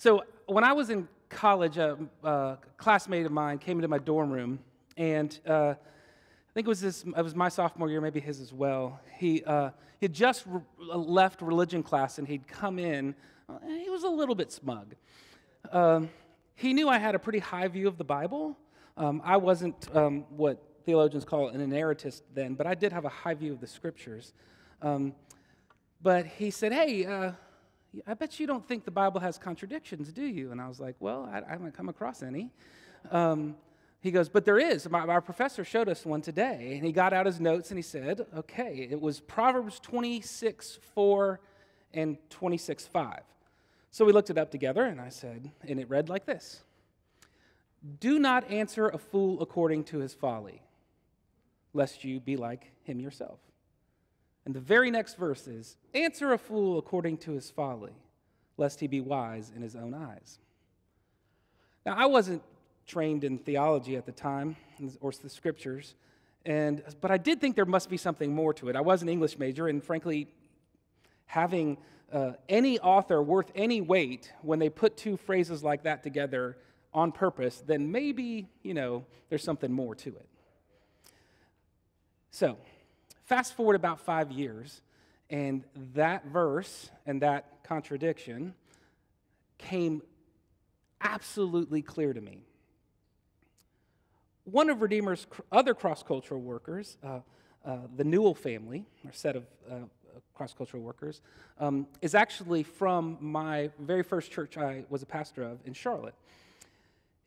So when I was in college, a, a classmate of mine came into my dorm room, and uh, I think it was this. It was my sophomore year, maybe his as well. He uh, had just re- left religion class, and he'd come in. Uh, he was a little bit smug. Um, he knew I had a pretty high view of the Bible. Um, I wasn't um, what theologians call an inerrantist then, but I did have a high view of the scriptures. Um, but he said, Hey, uh, I bet you don't think the Bible has contradictions, do you? And I was like, Well, I, I haven't come across any. Um, he goes, But there is. My, our professor showed us one today. And he got out his notes and he said, Okay, it was Proverbs 26 4 and 26 5. So we looked it up together and I said, and it read like this Do not answer a fool according to his folly lest you be like him yourself. And the very next verse is Answer a fool according to his folly, lest he be wise in his own eyes. Now, I wasn't trained in theology at the time, or the scriptures, and, but I did think there must be something more to it. I was an English major, and frankly, having uh, any author worth any weight when they put two phrases like that together on purpose, then maybe, you know, there's something more to it. So, fast forward about five years, and that verse and that contradiction came absolutely clear to me. One of Redeemer's other cross cultural workers, uh, uh, the Newell family, or set of uh, cross cultural workers, um, is actually from my very first church I was a pastor of in Charlotte.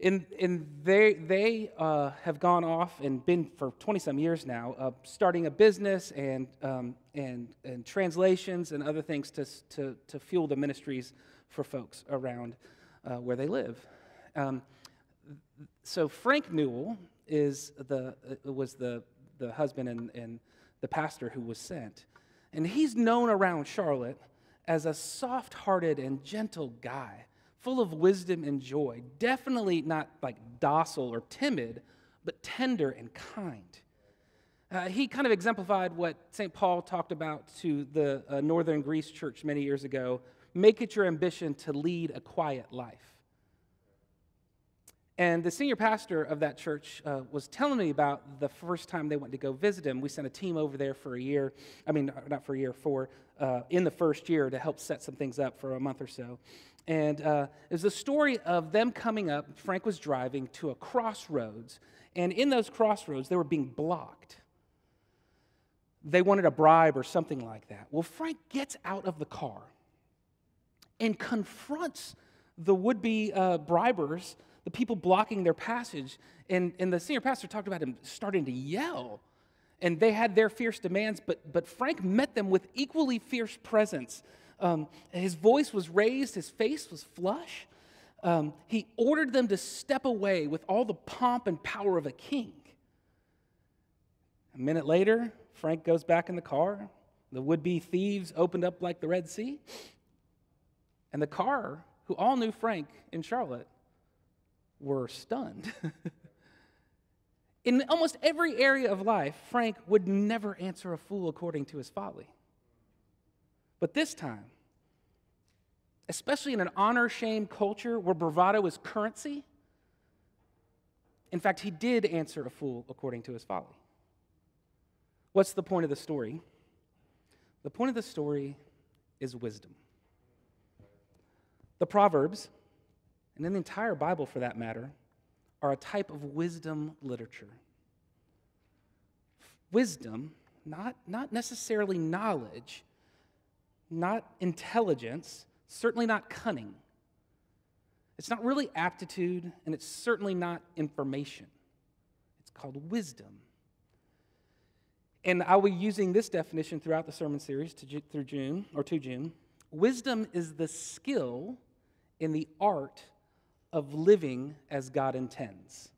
And, and they, they uh, have gone off and been for 20 some years now, uh, starting a business and, um, and, and translations and other things to, to, to fuel the ministries for folks around uh, where they live. Um, so Frank Newell is the, uh, was the, the husband and, and the pastor who was sent. And he's known around Charlotte as a soft hearted and gentle guy full of wisdom and joy. Definitely not like docile or timid, but tender and kind. Uh, he kind of exemplified what St. Paul talked about to the uh, Northern Greece church many years ago make it your ambition to lead a quiet life. And the senior pastor of that church uh, was telling me about the first time they went to go visit him. We sent a team over there for a year. I mean, not for a year, for uh, in the first year to help set some things up for a month or so. And uh, it was the story of them coming up. Frank was driving to a crossroads, and in those crossroads, they were being blocked. They wanted a bribe or something like that. Well, Frank gets out of the car and confronts the would be uh, bribers, the people blocking their passage. And, and the senior pastor talked about him starting to yell. And they had their fierce demands, but, but Frank met them with equally fierce presence um, his voice was raised, his face was flush. Um, he ordered them to step away with all the pomp and power of a king. A minute later, Frank goes back in the car. The would be thieves opened up like the Red Sea. And the car, who all knew Frank in Charlotte, were stunned. in almost every area of life, Frank would never answer a fool according to his folly. But this time, especially in an honor shame culture where bravado is currency, in fact, he did answer a fool according to his folly. What's the point of the story? The point of the story is wisdom. The Proverbs, and in the entire Bible for that matter, are a type of wisdom literature. Wisdom, not, not necessarily knowledge, not intelligence, certainly not cunning. It's not really aptitude, and it's certainly not information. It's called wisdom. And I will be using this definition throughout the sermon series to, through June or to June. Wisdom is the skill in the art of living as God intends.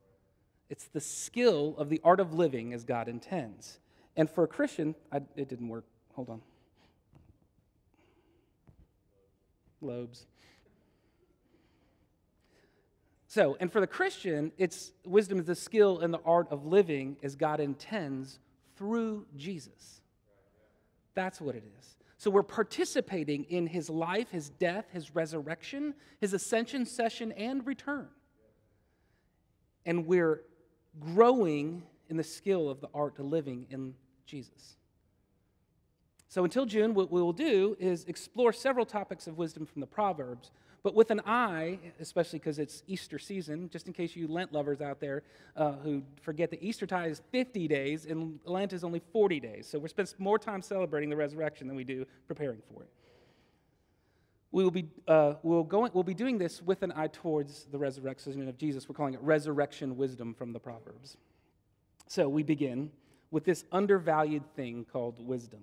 It's the skill of the art of living as God intends. And for a Christian, I, it didn't work. Hold on. Lobes. So, and for the Christian, it's wisdom is the skill and the art of living as God intends through Jesus. That's what it is. So we're participating in his life, his death, his resurrection, his ascension, session, and return. And we're growing in the skill of the art of living in Jesus. So until June, what we will do is explore several topics of wisdom from the Proverbs, but with an eye, especially because it's Easter season, just in case you Lent lovers out there uh, who forget that Easter tide is 50 days and Lent is only 40 days. So we spend more time celebrating the resurrection than we do preparing for it. We will be, uh, we'll, go, we'll be doing this with an eye towards the resurrection of Jesus. We're calling it resurrection wisdom from the Proverbs. So we begin with this undervalued thing called wisdom.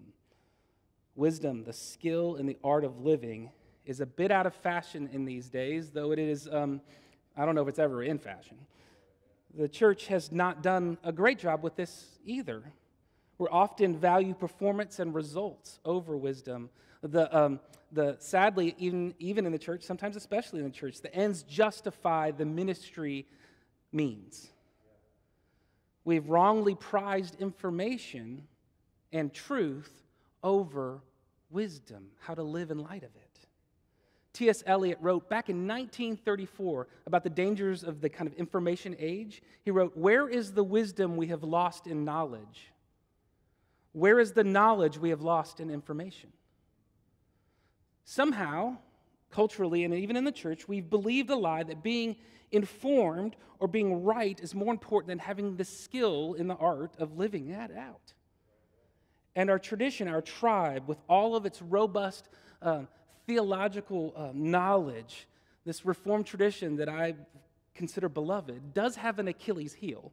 Wisdom, the skill and the art of living is a bit out of fashion in these days, though it is, um, I don't know if it's ever in fashion. The church has not done a great job with this either. We often value performance and results over wisdom. The, um, the, sadly, even, even in the church, sometimes especially in the church, the ends justify the ministry means. We've wrongly prized information and truth over wisdom, how to live in light of it. T.S. Eliot wrote back in 1934 about the dangers of the kind of information age. He wrote, Where is the wisdom we have lost in knowledge? Where is the knowledge we have lost in information? Somehow, culturally and even in the church, we've believed a lie that being informed or being right is more important than having the skill in the art of living that out. And our tradition, our tribe, with all of its robust uh, theological uh, knowledge, this Reformed tradition that I consider beloved, does have an Achilles heel.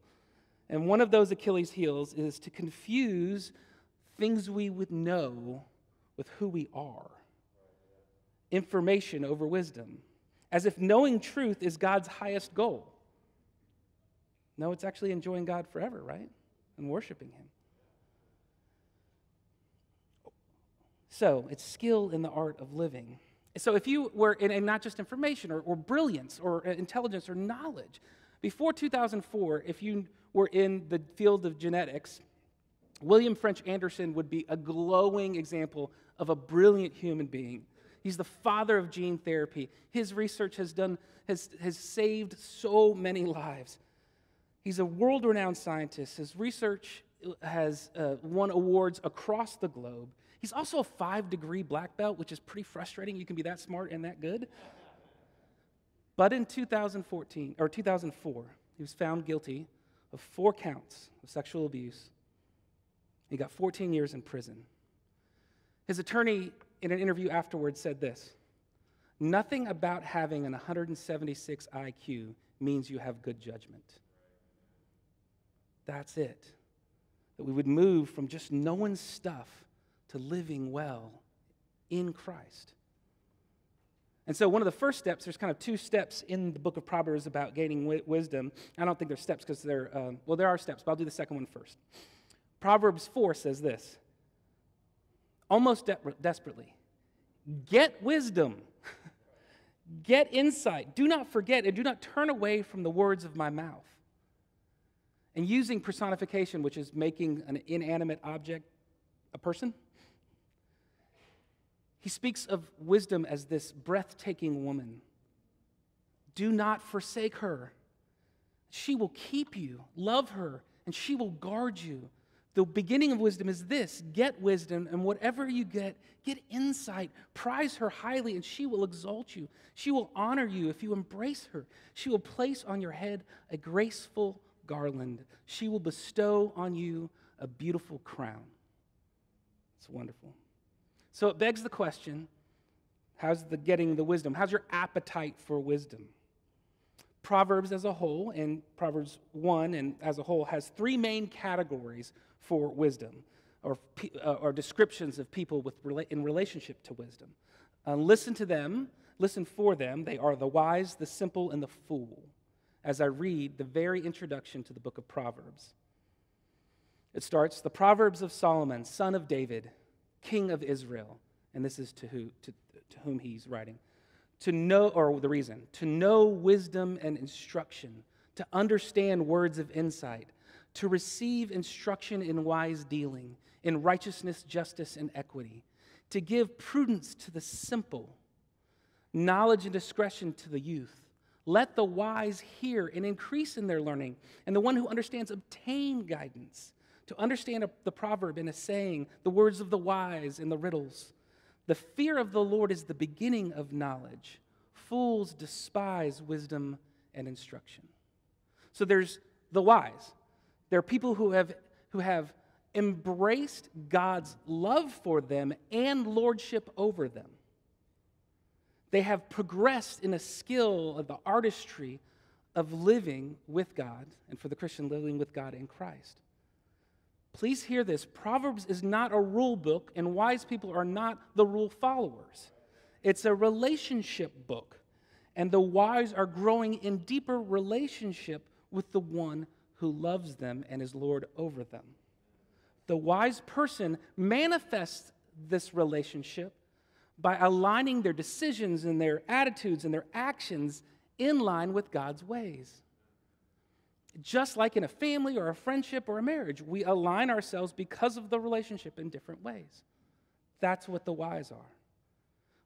And one of those Achilles heels is to confuse things we would know with who we are. Information over wisdom, as if knowing truth is God's highest goal. No, it's actually enjoying God forever, right? And worshiping Him. So it's skill in the art of living. So if you were in, in not just information or, or brilliance or uh, intelligence or knowledge, before 2004, if you were in the field of genetics, William French Anderson would be a glowing example of a brilliant human being. He's the father of gene therapy. His research has, done, has, has saved so many lives. He's a world renowned scientist. His research has uh, won awards across the globe. He's also a five degree black belt, which is pretty frustrating. You can be that smart and that good. But in 2014 or 2004, he was found guilty of four counts of sexual abuse. He got 14 years in prison. His attorney, in an interview afterwards, said this Nothing about having an 176 IQ means you have good judgment. That's it. That we would move from just knowing stuff living well in Christ. And so, one of the first steps, there's kind of two steps in the book of Proverbs about gaining wi- wisdom. I don't think there's steps because they're, uh, well, there are steps, but I'll do the second one first. Proverbs 4 says this almost de- desperately get wisdom, get insight. Do not forget and do not turn away from the words of my mouth. And using personification, which is making an inanimate object a person, he speaks of wisdom as this breathtaking woman. Do not forsake her. She will keep you. Love her, and she will guard you. The beginning of wisdom is this get wisdom, and whatever you get, get insight. Prize her highly, and she will exalt you. She will honor you if you embrace her. She will place on your head a graceful garland. She will bestow on you a beautiful crown. It's wonderful. So it begs the question how's the getting the wisdom? How's your appetite for wisdom? Proverbs as a whole, and Proverbs 1 and as a whole, has three main categories for wisdom or, uh, or descriptions of people with, in relationship to wisdom. Uh, listen to them, listen for them. They are the wise, the simple, and the fool, as I read the very introduction to the book of Proverbs. It starts The Proverbs of Solomon, son of David king of Israel. And this is to, who, to, to whom he's writing. To know, or the reason, to know wisdom and instruction, to understand words of insight, to receive instruction in wise dealing, in righteousness, justice, and equity. to give prudence to the simple, knowledge and discretion to the youth. Let the wise hear and increase in their learning, and the one who understands obtain guidance. To understand a, the proverb and a saying, the words of the wise and the riddles. The fear of the Lord is the beginning of knowledge. Fools despise wisdom and instruction. So there's the wise. There are people who have, who have embraced God's love for them and lordship over them. They have progressed in a skill of the artistry of living with God, and for the Christian, living with God in Christ. Please hear this Proverbs is not a rule book, and wise people are not the rule followers. It's a relationship book, and the wise are growing in deeper relationship with the one who loves them and is Lord over them. The wise person manifests this relationship by aligning their decisions and their attitudes and their actions in line with God's ways. Just like in a family or a friendship or a marriage, we align ourselves because of the relationship in different ways. That's what the wise are.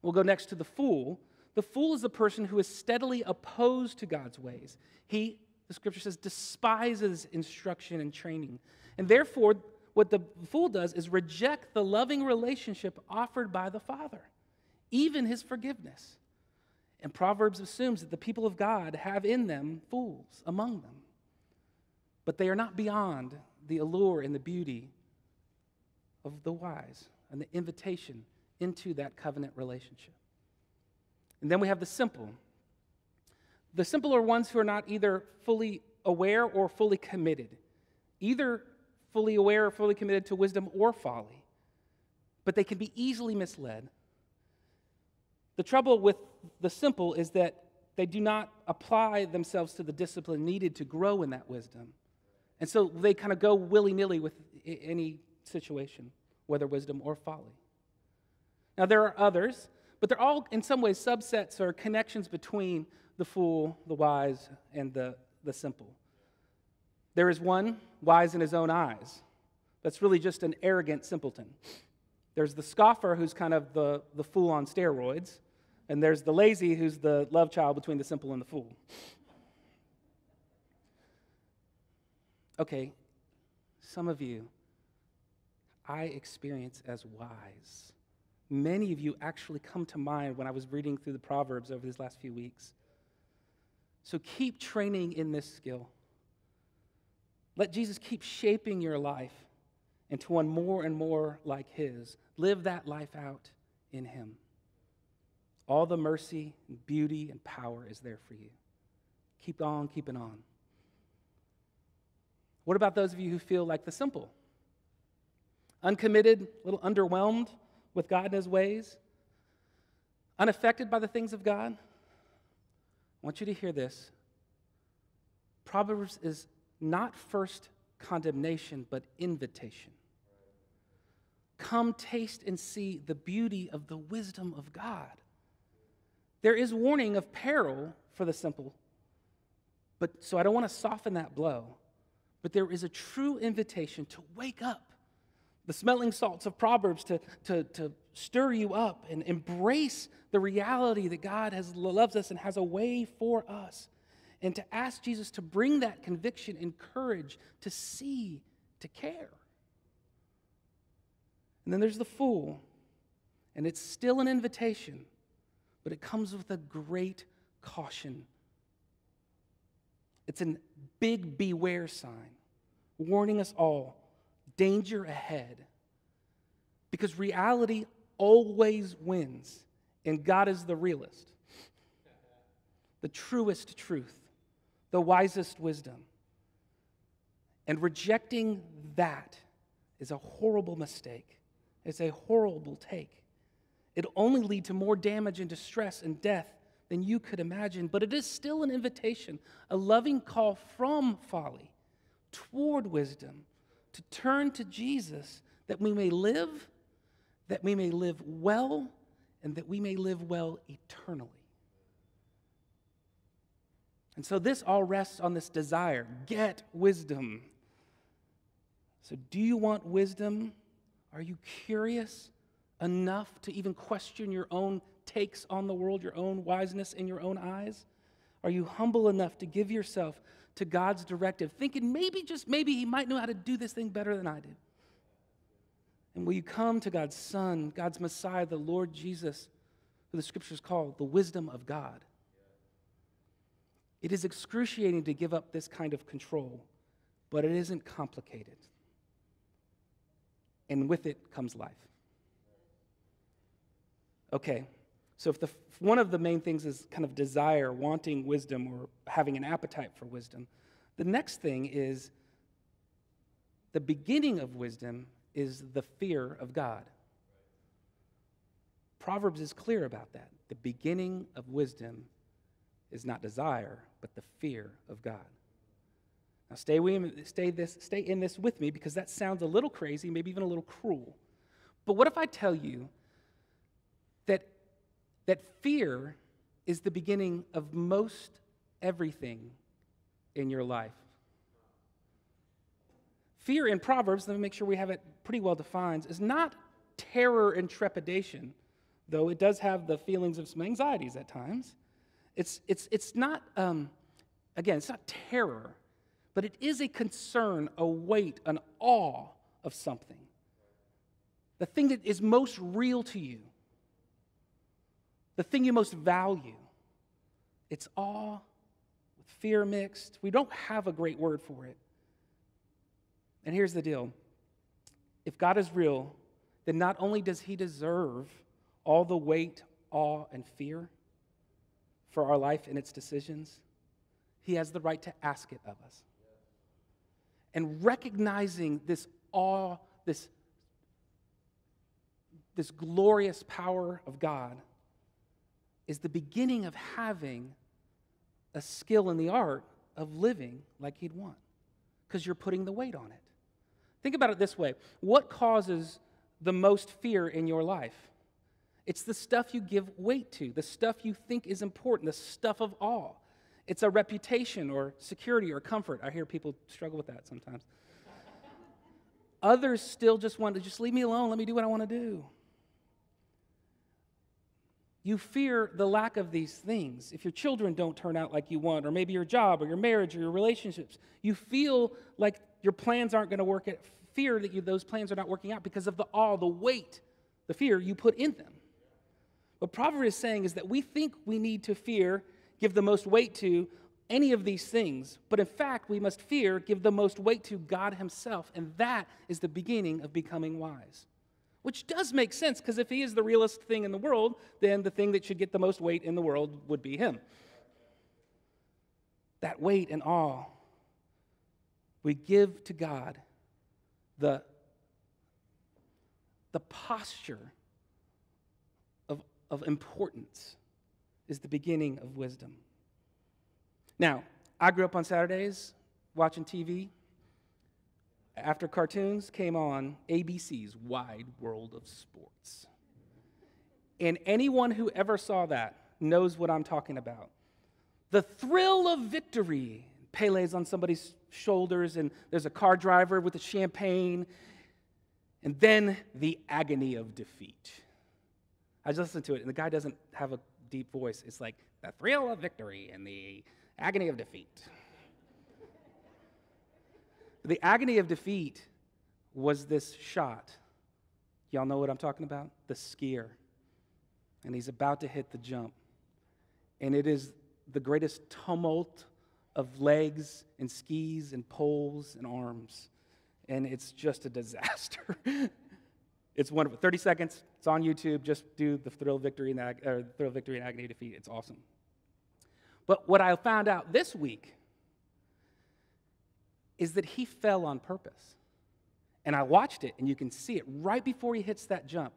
We'll go next to the fool. The fool is the person who is steadily opposed to God's ways. He, the scripture says, despises instruction and training. And therefore, what the fool does is reject the loving relationship offered by the Father, even his forgiveness. And Proverbs assumes that the people of God have in them fools among them, but they are not beyond the allure and the beauty of the wise and the invitation into that covenant relationship. And then we have the simple. The simple are ones who are not either fully aware or fully committed. Either fully aware or fully committed to wisdom or folly, but they can be easily misled. The trouble with the simple is that they do not apply themselves to the discipline needed to grow in that wisdom. And so they kind of go willy nilly with any situation, whether wisdom or folly. Now, there are others, but they're all in some ways subsets or connections between the fool, the wise, and the, the simple. There is one wise in his own eyes. That's really just an arrogant simpleton. There's the scoffer who's kind of the, the fool on steroids. And there's the lazy who's the love child between the simple and the fool. Okay, some of you I experience as wise. Many of you actually come to mind when I was reading through the Proverbs over these last few weeks. So keep training in this skill. Let Jesus keep shaping your life into one more and more like His. Live that life out in Him. All the mercy and beauty and power is there for you. Keep on keeping on. What about those of you who feel like the simple? Uncommitted, a little underwhelmed with God and His ways? Unaffected by the things of God? I want you to hear this. Proverbs is not first condemnation, but invitation. Come taste and see the beauty of the wisdom of God. There is warning of peril for the simple, but so I don't want to soften that blow. But there is a true invitation to wake up. The smelling salts of Proverbs to, to, to stir you up and embrace the reality that God has loves us and has a way for us and to ask Jesus to bring that conviction and courage to see, to care. And then there's the fool, and it's still an invitation, but it comes with a great caution. It's a big beware sign warning us all danger ahead. Because reality always wins, and God is the realist, the truest truth the wisest wisdom. And rejecting that is a horrible mistake. It's a horrible take. It'll only lead to more damage and distress and death than you could imagine, but it is still an invitation, a loving call from folly toward wisdom to turn to Jesus that we may live, that we may live well, and that we may live well eternally. And so this all rests on this desire get wisdom. So, do you want wisdom? Are you curious enough to even question your own takes on the world, your own wiseness in your own eyes? Are you humble enough to give yourself to God's directive, thinking maybe, just maybe, He might know how to do this thing better than I do? And will you come to God's Son, God's Messiah, the Lord Jesus, who the scriptures call the wisdom of God? It is excruciating to give up this kind of control, but it isn't complicated. And with it comes life. Okay, so if the, one of the main things is kind of desire, wanting wisdom, or having an appetite for wisdom, the next thing is the beginning of wisdom is the fear of God. Proverbs is clear about that. The beginning of wisdom is not desire, but the fear of God. Now, stay, stay, this, stay in this with me because that sounds a little crazy, maybe even a little cruel. But what if I tell you that, that fear is the beginning of most everything in your life? Fear in Proverbs, let me make sure we have it pretty well defined, is not terror and trepidation, though it does have the feelings of some anxieties at times. It's, it's, it's not, um, again, it's not terror, but it is a concern, a weight, an awe of something. The thing that is most real to you, the thing you most value. It's awe with fear mixed. We don't have a great word for it. And here's the deal if God is real, then not only does he deserve all the weight, awe, and fear for our life and its decisions, he has the right to ask it of us. And recognizing this awe, this, this glorious power of God is the beginning of having a skill in the art of living like he'd want because you're putting the weight on it. Think about it this way what causes the most fear in your life? It's the stuff you give weight to, the stuff you think is important, the stuff of awe. It's a reputation or security or comfort. I hear people struggle with that sometimes. Others still just want to just leave me alone, let me do what I want to do. You fear the lack of these things. If your children don't turn out like you want, or maybe your job, or your marriage, or your relationships, you feel like your plans aren't going to work. Fear that you, those plans are not working out because of the all, the weight, the fear you put in them. What Proverbs is saying is that we think we need to fear, give the most weight to any of these things, but in fact, we must fear, give the most weight to God Himself, and that is the beginning of becoming wise. Which does make sense because if He is the realest thing in the world, then the thing that should get the most weight in the world would be Him. That weight and awe we give to God the, the posture of, of importance is the beginning of wisdom. Now, I grew up on Saturdays watching TV. After cartoons came on, ABC's Wide World of Sports. And anyone who ever saw that knows what I'm talking about. The thrill of victory. Pele's on somebody's shoulders, and there's a car driver with a champagne, and then the agony of defeat. I just listened to it, and the guy doesn't have a deep voice. It's like the thrill of victory and the agony of defeat. The agony of defeat was this shot. Y'all know what I'm talking about? The skier. And he's about to hit the jump. And it is the greatest tumult of legs and skis and poles and arms. And it's just a disaster. it's wonderful. 30 seconds. It's on YouTube. Just do the thrill victory and ag- or thrill victory and agony defeat. It's awesome. But what I found out this week is that he fell on purpose. And I watched it, and you can see it right before he hits that jump.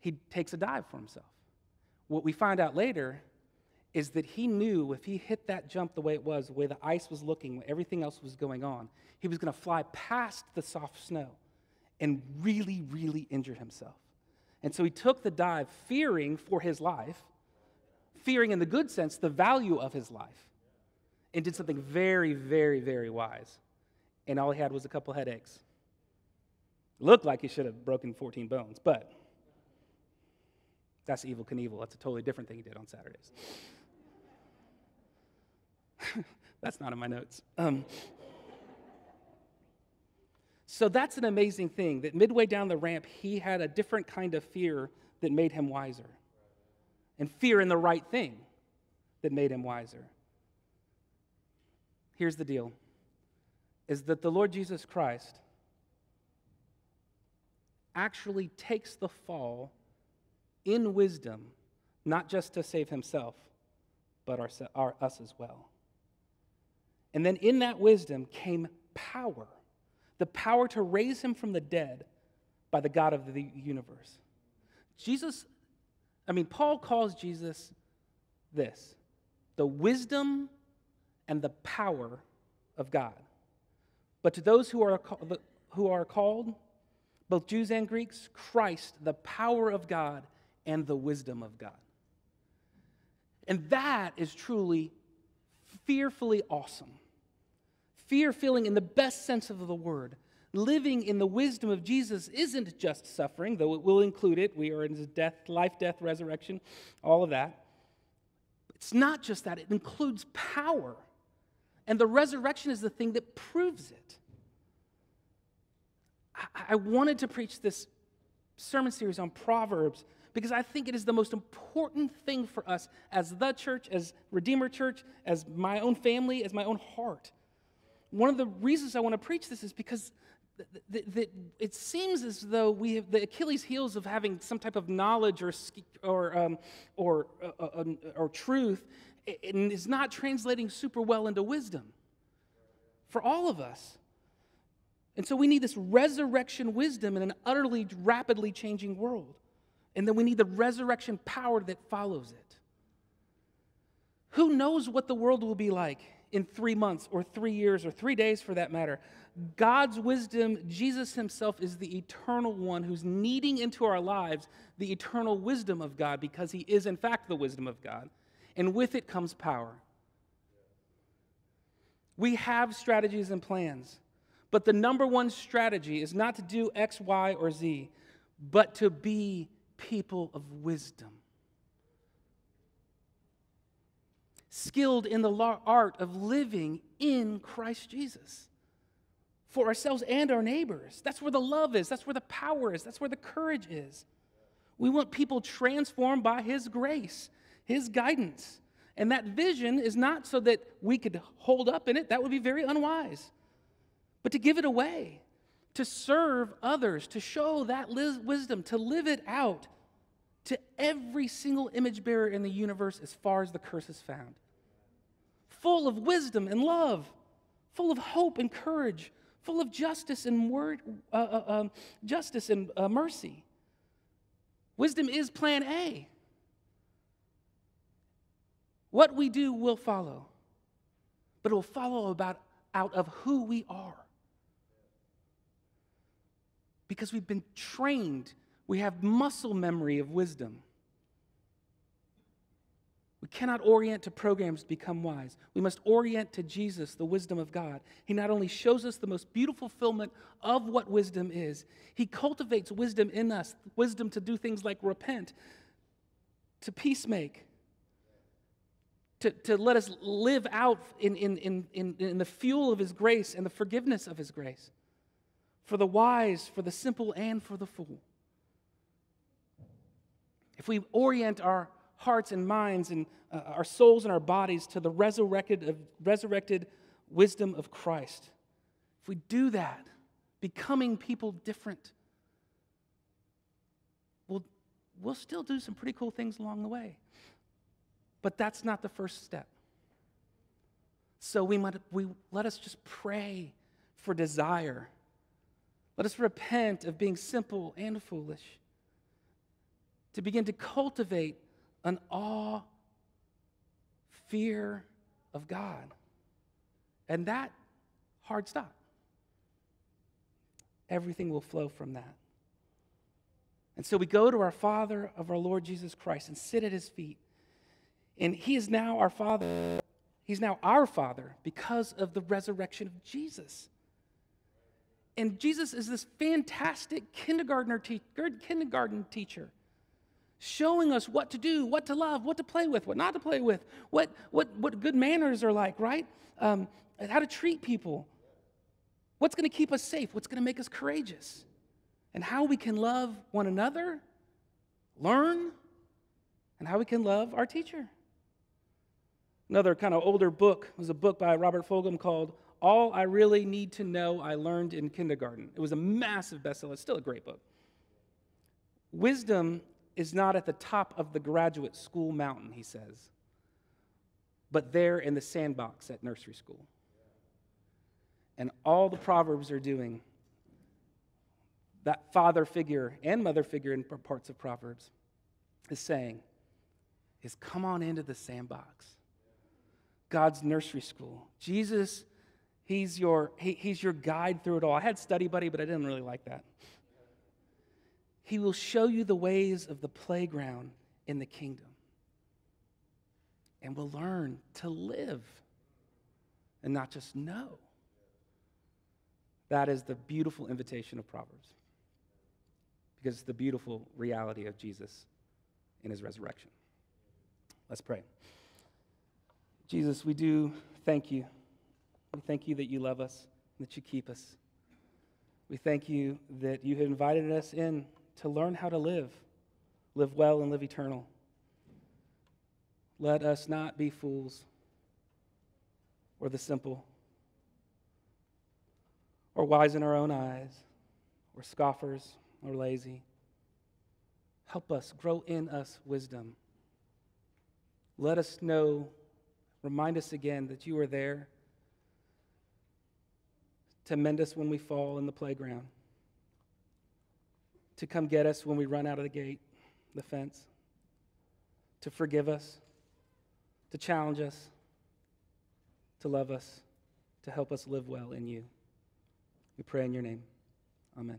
He takes a dive for himself. What we find out later is that he knew if he hit that jump the way it was, the way the ice was looking, everything else was going on, he was going to fly past the soft snow and really, really injure himself. And so he took the dive, fearing for his life, fearing in the good sense the value of his life, and did something very, very, very wise. And all he had was a couple headaches. Looked like he should have broken 14 bones, but That's Evel Knievel. That's a totally different thing he did on Saturdays. that's not in my notes. Um, so that's an amazing thing that midway down the ramp, he had a different kind of fear that made him wiser. And fear in the right thing that made him wiser. Here's the deal is that the Lord Jesus Christ actually takes the fall in wisdom, not just to save himself, but our, our, us as well. And then in that wisdom came power the power to raise him from the dead by the God of the universe. Jesus, I mean, Paul calls Jesus this the wisdom and the power of God. But to those who are, who are called, both Jews and Greeks, Christ, the power of God and the wisdom of God. And that is truly fearfully awesome. Fear feeling in the best sense of the word. Living in the wisdom of Jesus isn't just suffering, though it will include it. We are in death, life, death, resurrection, all of that. It's not just that, it includes power. And the resurrection is the thing that proves it. I, I wanted to preach this sermon series on Proverbs because I think it is the most important thing for us as the church, as Redeemer Church, as my own family, as my own heart one of the reasons I want to preach this is because it seems as though we have the Achilles' heels of having some type of knowledge or, or, um, or, uh, uh, um, or truth and is not translating super well into wisdom for all of us. And so we need this resurrection wisdom in an utterly rapidly changing world. And then we need the resurrection power that follows it. Who knows what the world will be like in three months or three years or three days for that matter. God's wisdom, Jesus Himself is the eternal one who's kneading into our lives the eternal wisdom of God because He is, in fact, the wisdom of God. And with it comes power. We have strategies and plans, but the number one strategy is not to do X, Y, or Z, but to be people of wisdom. skilled in the art of living in Christ Jesus for ourselves and our neighbors. That's where the love is, that's where the power is, that's where the courage is. We want people transformed by His grace, His guidance. And that vision is not so that we could hold up in it, that would be very unwise, but to give it away, to serve others, to show that wisdom, to live it out to every single image bearer in the universe as far as the curse is found full of wisdom and love, full of hope and courage, full of justice and word, uh, uh, um, justice and uh, mercy. Wisdom is plan A. What we do will follow, but it will follow about out of who we are. Because we've been trained, we have muscle memory of wisdom. We cannot orient to programs to become wise. We must orient to Jesus, the wisdom of God. He not only shows us the most beautiful fulfillment of what wisdom is, He cultivates wisdom in us wisdom to do things like repent, to peacemake, to, to let us live out in, in, in, in, in the fuel of His grace and the forgiveness of His grace, for the wise, for the simple, and for the fool. If we orient our hearts and minds and uh, our souls and our bodies to the resurrected, uh, resurrected wisdom of Christ. If we do that, becoming people different, we'll, we'll still do some pretty cool things along the way. But that's not the first step. So we, might, we let us just pray for desire. Let us repent of being simple and foolish. To begin to cultivate an awe, fear of God. And that hard stop. Everything will flow from that. And so we go to our Father of our Lord Jesus Christ and sit at his feet. And he is now our Father. He's now our Father because of the resurrection of Jesus. And Jesus is this fantastic kindergartner te- kindergarten teacher showing us what to do, what to love, what to play with, what not to play with, what, what, what good manners are like, right? Um, how to treat people, what's going to keep us safe, what's going to make us courageous, and how we can love one another, learn, and how we can love our teacher. Another kind of older book was a book by Robert Fulghum called All I Really Need to Know I Learned in Kindergarten. It was a massive bestseller, it's still a great book. Wisdom is not at the top of the graduate school mountain, he says, but there in the sandbox at nursery school. And all the Proverbs are doing, that father figure and mother figure in parts of Proverbs, is saying, is come on into the sandbox. God's nursery school. Jesus, he's your, he, he's your guide through it all. I had study buddy, but I didn't really like that. He will show you the ways of the playground in the kingdom. And we'll learn to live and not just know. That is the beautiful invitation of Proverbs because it's the beautiful reality of Jesus in his resurrection. Let's pray. Jesus, we do thank you. We thank you that you love us, and that you keep us. We thank you that you have invited us in to learn how to live, live well and live eternal. Let us not be fools or the simple or wise in our own eyes or scoffers or lazy. Help us, grow in us wisdom. Let us know, remind us again that you are there to mend us when we fall in the playground to come get us when we run out of the gate, the fence, to forgive us, to challenge us, to love us, to help us live well in you. We pray in your name. Amen.